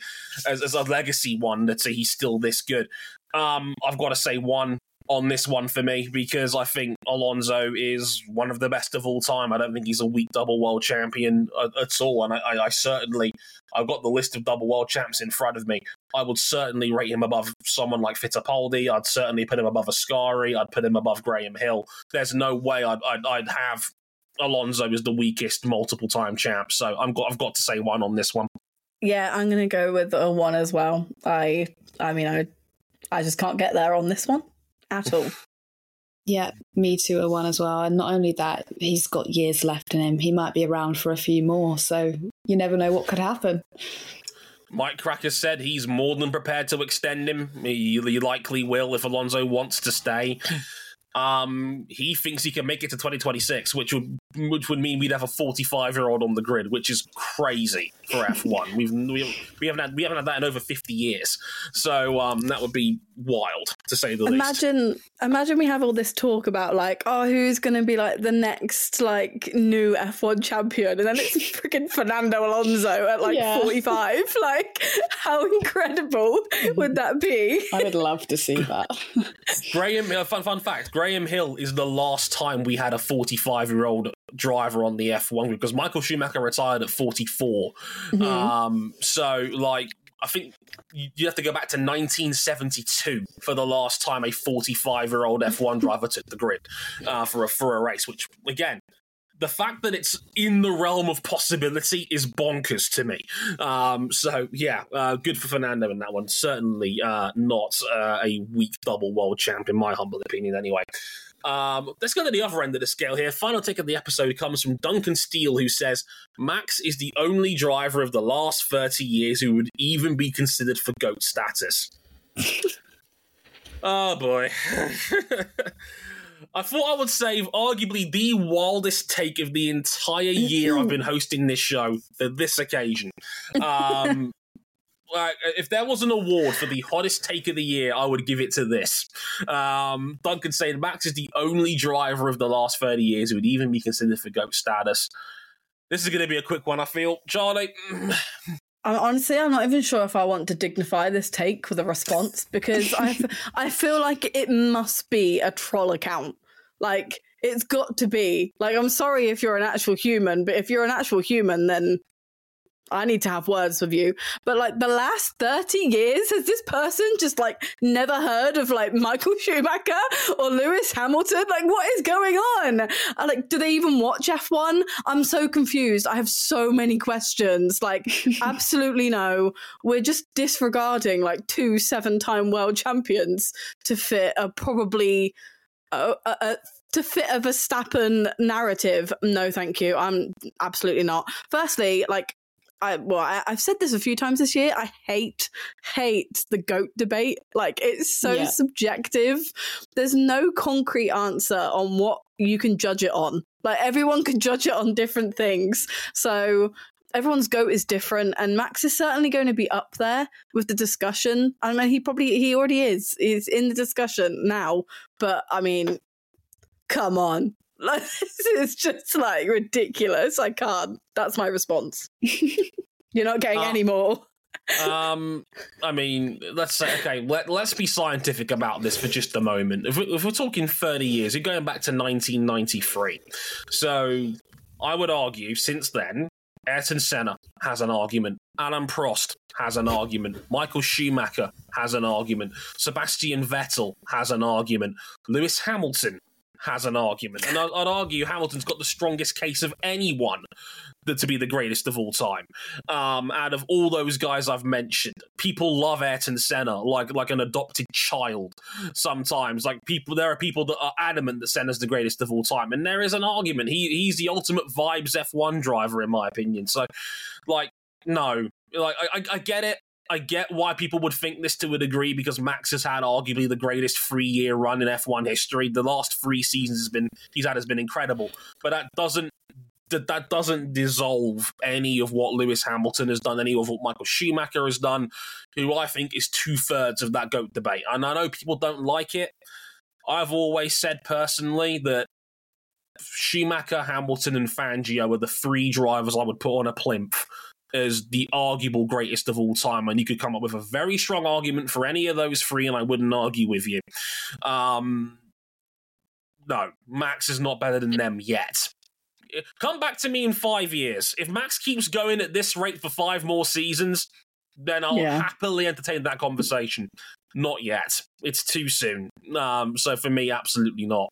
as, as, a legacy one that he's still this good. Um, I've got to say one on this one for me because I think Alonso is one of the best of all time. I don't think he's a weak double world champion at, at all, and I, I, I, certainly I've got the list of double world champs in front of me. I would certainly rate him above someone like Fittipaldi. I'd certainly put him above Ascari. I'd put him above Graham Hill. There's no way I'd, I'd, I'd have Alonso as the weakest multiple time champ. So I'm got I've got to say one on this one. Yeah, I'm gonna go with a one as well. I I mean I I just can't get there on this one at all. Yeah, me too, a one as well. And not only that, he's got years left in him. He might be around for a few more, so you never know what could happen. Mike Cracker said he's more than prepared to extend him. He, he likely will if Alonso wants to stay. Um, he thinks he can make it to 2026, which would which would mean we'd have a 45 year old on the grid, which is crazy for F1. We've we, we haven't had we haven't had that in over 50 years, so um, that would be wild to say the imagine, least. Imagine, imagine we have all this talk about like, oh, who's going to be like the next like new F1 champion, and then it's freaking Fernando Alonso at like yeah. 45. Like, how incredible would that be? I would love to see that. Graham, uh, fun fun fact: Graham Hill is the last time we had a 45 year old driver on the F1 because Michael Schumacher retired at 44. Mm-hmm. Um, so like I think you have to go back to 1972 for the last time a 45 year old F1 driver took the grid uh, for a for a race. Which again, the fact that it's in the realm of possibility is bonkers to me. Um, so yeah, uh, good for Fernando in that one. Certainly uh, not uh, a weak double world champ in my humble opinion, anyway. Um, let's go to the other end of the scale here. Final take of the episode comes from Duncan Steele, who says Max is the only driver of the last 30 years who would even be considered for GOAT status. oh boy. I thought I would save arguably the wildest take of the entire year I've been hosting this show for this occasion. Um, like if there was an award for the hottest take of the year, I would give it to this. Um, Duncan saying Max is the only driver of the last 30 years who would even be considered for GOAT status. This is going to be a quick one, I feel. Charlie. Honestly, I'm not even sure if I want to dignify this take with a response because I, I feel like it must be a troll account. Like, it's got to be. Like, I'm sorry if you're an actual human, but if you're an actual human, then I need to have words with you. But like the last 30 years, has this person just like never heard of like Michael Schumacher or Lewis Hamilton? Like, what is going on? Uh, like, do they even watch F1? I'm so confused. I have so many questions. Like, absolutely no. We're just disregarding like two seven time world champions to fit a probably. a, a to fit a Verstappen narrative, no, thank you. I'm absolutely not. Firstly, like I well, I, have said this a few times this year. I hate hate the goat debate. Like it's so yeah. subjective. There's no concrete answer on what you can judge it on. Like everyone can judge it on different things. So everyone's goat is different, and Max is certainly going to be up there with the discussion. I mean, he probably he already is. He's in the discussion now. But I mean, come on, like, it's just like ridiculous. I can't. That's my response. You're not getting uh, any more. um, I mean, let's say okay. Let, let's be scientific about this for just a moment. If, we, if we're talking thirty years, you're going back to 1993. So I would argue since then, Ayrton Senna has an argument. Alain Prost has an argument. Michael Schumacher has an argument. Sebastian Vettel has an argument. Lewis Hamilton has an argument. And I'd, I'd argue Hamilton's got the strongest case of anyone to be the greatest of all time. Um, out of all those guys I've mentioned, people love Ayrton Senna like like an adopted child. Sometimes, like people, there are people that are adamant that Senna's the greatest of all time, and there is an argument. He he's the ultimate vibes F1 driver, in my opinion. So, like, no, like I, I get it. I get why people would think this to a degree because Max has had arguably the greatest three year run in F1 history. The last three seasons has been he's had has been incredible, but that doesn't that that doesn't dissolve any of what Lewis Hamilton has done, any of what Michael Schumacher has done, who I think is two thirds of that goat debate. And I know people don't like it. I've always said personally that Schumacher, Hamilton, and Fangio are the three drivers I would put on a plinth as the arguable greatest of all time, and you could come up with a very strong argument for any of those three, and I wouldn't argue with you. Um, no, Max is not better than them yet. Come back to me in five years. If Max keeps going at this rate for five more seasons, then I'll Yeah. happily entertain that conversation. Not yet. It's too soon. Um, so for me, absolutely not.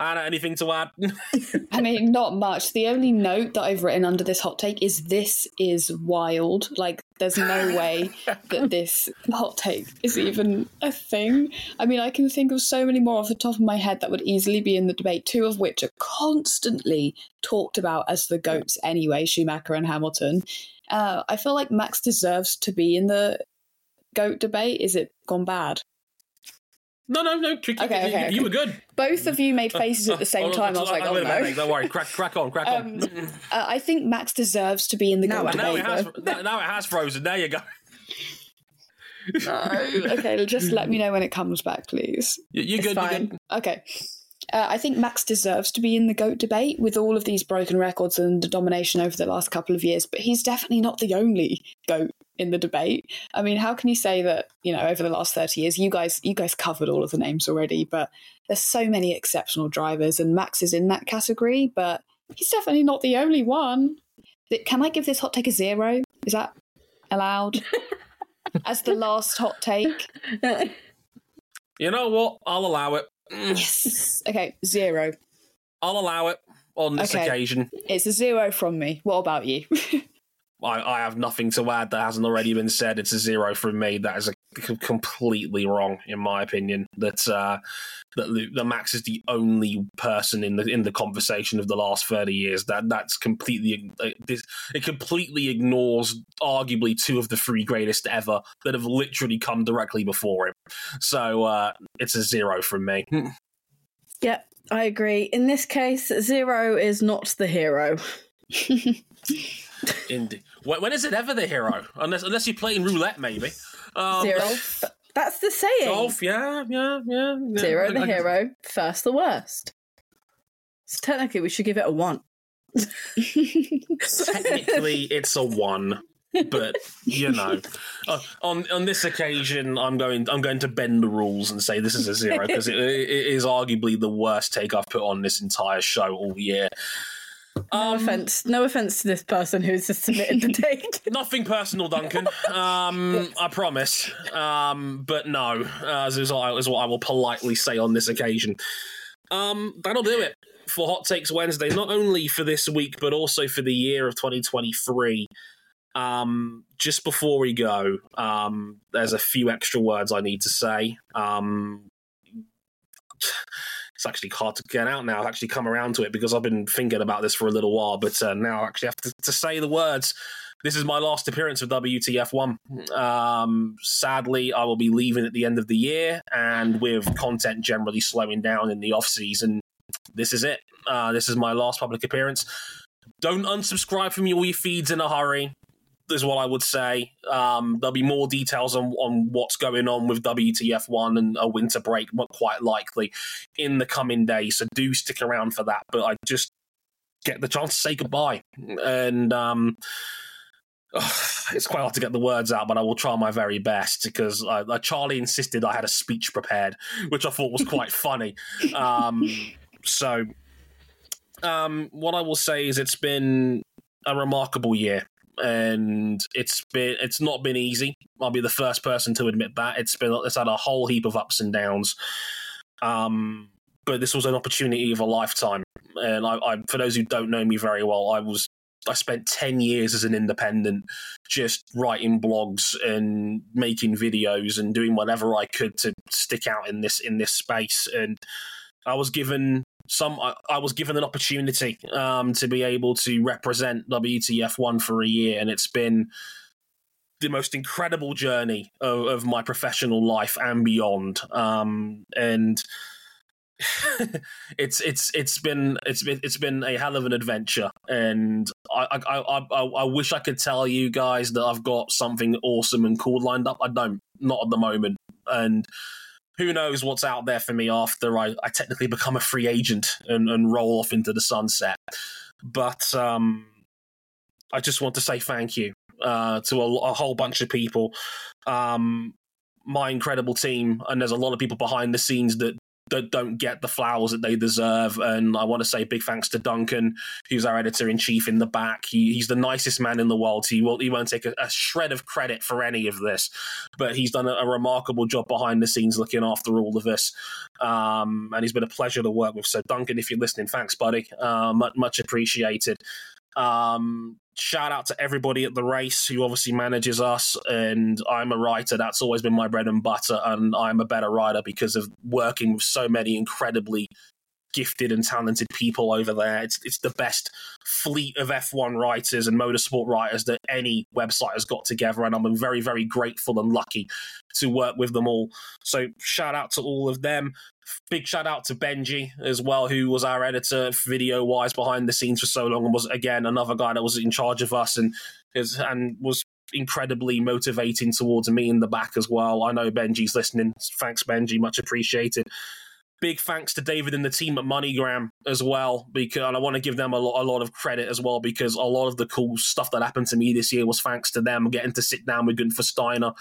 Hannah, anything to add? I mean, not much. The only note that I've written under this hot take is this is wild. Like, there's no way that this hot take is even a thing. I mean, I can think of so many more off the top of my head that would easily be in the debate, two of which are constantly talked about as the GOATs anyway Schumacher and Hamilton. Uh, I feel like Max deserves to be in the GOAT debate. Is it gone bad? No, no, no. Tricky. Okay, you, okay, you were good. Both of you made faces at the same time. I was like, oh wait a no. Don't worry. Crack, crack on, crack Um, on. Uh, I think Max deserves to be in the Now GOAT now it has. Now, now it has frozen. There you go. no. okay, just let me know when it comes back, please. You, you It's good? You fine. good? Okay. Uh, I think Max deserves to be in the GOAT debate with all of these broken records and the domination over the last couple of years, but he's definitely not the only GOAT in the debate. I mean, how can you say that, you know, over the last 30 years, you guys you guys covered all of the names already, but there's so many exceptional drivers and Max is in that category, but he's definitely not the only one. Can I give this hot take a zero? Is that allowed? As the last hot take? You know what? I'll allow it. Yes. Okay, zero. I'll allow it on this Okay. occasion. It's a zero from me. What about you? I, I have nothing to add that hasn't already been said. It's a zero from me. That is a, completely wrong, in my opinion. That uh, that, Lu- that Max is the only person in the in the conversation of the last thirty years. That that's completely uh, this, it completely ignores arguably two of the three greatest ever that have literally come directly before him. So uh, it's a zero from me. Yep, I agree. In this case, Zero is not the hero. Indeed. When, when is it ever the hero? Unless unless you're playing roulette, maybe. Um, Zero. That's the saying. Golf, yeah, yeah, yeah. yeah. Zero the I- I- hero, first the worst. So technically, we should give it a one. Technically, it's a one, but you know, uh, on on this occasion, I'm going I'm going to bend the rules and say this is a zero because it, it is arguably the worst take I've put on this entire show all year. No Um, offense. No offense to this person who's just submitted the take. Nothing personal, Duncan. Um, I promise. Um, but no, uh, is, what I- is what I will politely say on this occasion. Um, that'll do it for Hot Takes Wednesday. Not only for this week, but also for the year of 2023. Um, just before we go, um, there's a few extra words I need to say. Um, it's actually hard to get out now. I've actually come around to it because I've been thinking about this for a little while, but uh, now I actually have to, to say the words. This is my last appearance of WTF1. Um, sadly, I will be leaving at the end of the year, and with content generally slowing down in the off season, this is it. Uh, this is my last public appearance. Don't unsubscribe from your feeds in a hurry. Is what I would say. Um, there'll be more details on, on what's going on with WTF1 and a winter break, but quite likely in the coming days. So do stick around for that. But I just get the chance to say goodbye. And um, it's quite hard to get the words out, but I will try my very best because uh, uh, Charlie insisted I had a speech prepared, which I thought was quite funny. Um, so, um, what I will say is it's been a remarkable year. And it's been it's not been easy. I'll be the first person to admit that. It's been it's had a whole heap of ups and downs. Um, but this was an opportunity of a lifetime. And I, I, for those who don't know me very well, I was I spent ten years as an independent, just writing blogs and making videos and doing whatever I could to stick out in this in this space. And I was given some. I, I was given an opportunity um, to be able to represent WTF one for a year, and it's been the most incredible journey of, of my professional life and beyond. Um, and it's it's it's been it's been it's been a hell of an adventure, and I I, I I I wish I could tell you guys that I've got something awesome and cool lined up. I don't, not at the moment, and who knows what's out there for me after I, I technically become a free agent and, and roll off into the sunset. But um, I just want to say thank you uh, to a, a, whole bunch of people. Um, my incredible team, and there's a lot of people behind the scenes that that don't get the flowers that they deserve. And I want to say big thanks to Duncan, who's our editor in chief in the back. He, he's the nicest man in the world. He will he won't take a, a shred of credit for any of this, but he's done a, a, remarkable job behind the scenes looking after all of this. Um, and he's been a pleasure to work with. So Duncan, if you're listening, thanks, buddy. Uh, much, much appreciated. Um, shout out to everybody at the race who obviously manages us. And I'm a writer. That's always been my bread and butter. And I'm a better writer because of working with so many incredibly gifted and talented people over there. It's it's the best fleet of F1 writers and motorsport writers that any website has got together, and I'm very very grateful and lucky to work with them all. So shout out to all of them. Big shout out to Benji as well, who was our editor video wise behind the scenes for so long, and was again another guy that was in charge of us and is and was incredibly motivating towards me in the back as well. I know Benji's listening. Thanks, Benji. Much appreciated big thanks to David and the team at MoneyGram as well, because I want to give them a lot, a lot of credit as well, because a lot of the cool stuff that happened to me this year was thanks to them. Getting to sit down with Gunther Steiner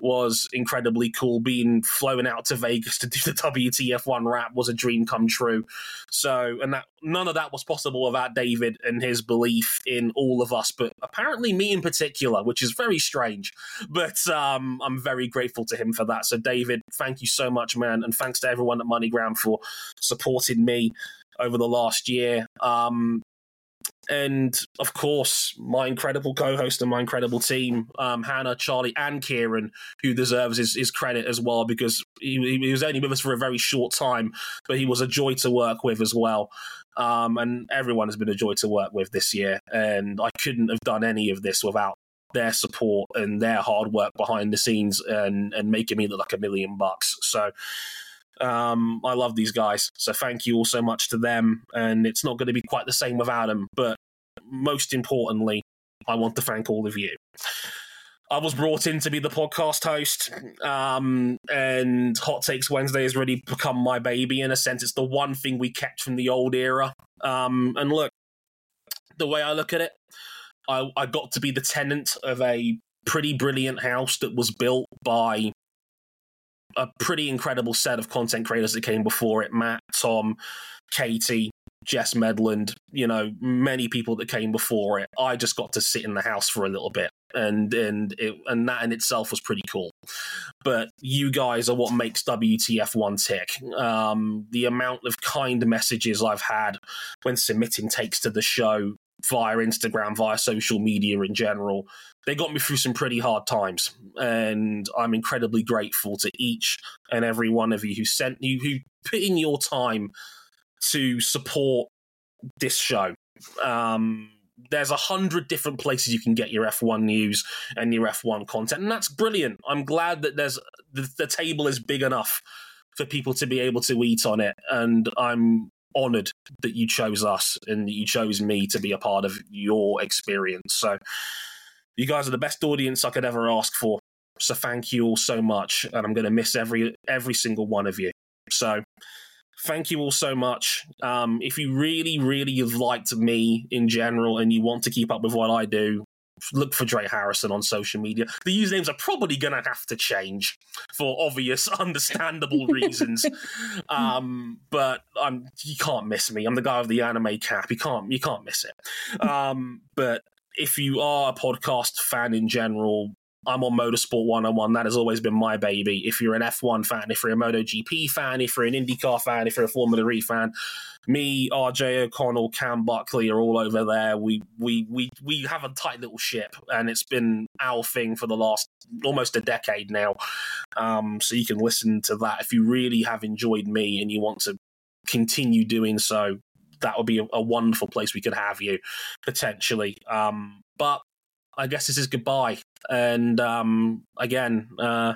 was incredibly cool. Being flown out to Vegas to do the WTF1 wrap was a dream come true. So, and that none of that was possible without David and his belief in all of us, but apparently me in particular, which is very strange. But um, I'm very grateful to him for that. So, David, thank you so much, man, and thanks to everyone at MoneyGram for supporting me over the last year. Um, and of course, my incredible co-host and my incredible team, um, Hannah, Charlie, and Kieran, who deserves his, his credit as well because he, he, was only with us for a very short time, but he was a joy to work with as well. Um, and everyone has been a joy to work with this year, and I couldn't have done any of this without their support and their hard work behind the scenes and and making me look like a million bucks. So um, I love these guys. So thank you all so much to them. And it's not going to be quite the same without them. But most importantly, I want to thank all of you. I was brought in to be the podcast host, um, and Hot Takes Wednesday has really become my baby in a sense. It's the one thing we kept from the old era. Um, and look, the way I look at it, I, I got to be the tenant of a pretty brilliant house that was built by a pretty incredible set of content creators that came before it Matt, Tom, Katie, Jess Medland, you know, many people that came before it. I just got to sit in the house for a little bit. And and it, and that in itself was pretty cool, but you guys are what makes WTF one tick. Um, the amount of kind messages I've had when submitting takes to the show via Instagram, via social media in general, they got me through some pretty hard times, and I'm incredibly grateful to each and every one of you who sent you who put in your time to support this show. Um, there's a hundred different places you can get your F1 news and your F1 content, and that's brilliant. I'm glad that there's the, the table is big enough for people to be able to eat on it, and I'm honored that you chose us and you chose me to be a part of your experience. So you guys are the best audience I could ever ask for. So thank you all so much, and I'm going to miss every every single one of you. So thank you all so much. Um, if you really, really have liked me in general and you want to keep up with what I do, look for Dre Harrison on social media. The usernames are probably going to have to change for obvious, understandable reasons. um, but I'm you can't miss me. I'm the guy with the anime cap. You can't you can't miss it. Um, but if you are a podcast fan in general, I'm on Motorsport 101. That has always been my baby. If you're an F1 fan, if you're a MotoGP fan, if you're an IndyCar fan, if you're a Formula E fan, me, RJ O'Connell, Cam Buckley are all over there. We we we we have a tight little ship, and it's been our thing for the last almost a decade now. Um, so you can listen to that if you really have enjoyed me and you want to continue doing so that would be a, a wonderful place we could have you potentially. Um, but I guess this is goodbye. And um, again, uh,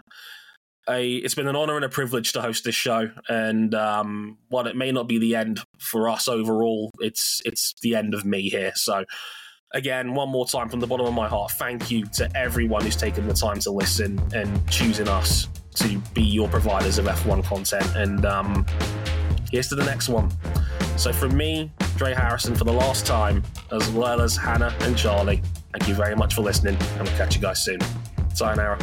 it's been an honor and a privilege to host this show. And um, while it may not be the end for us overall, it's it's the end of me here. So again, one more time from the bottom of my heart, thank you to everyone who's taken the time to listen and choosing us to be your providers of F1 content. And um, here's to the next one. So, from me, Dre Harrison, for the last time, as well as Hannah and Charlie, thank you very much for listening, and we'll catch you guys soon. Sayonara.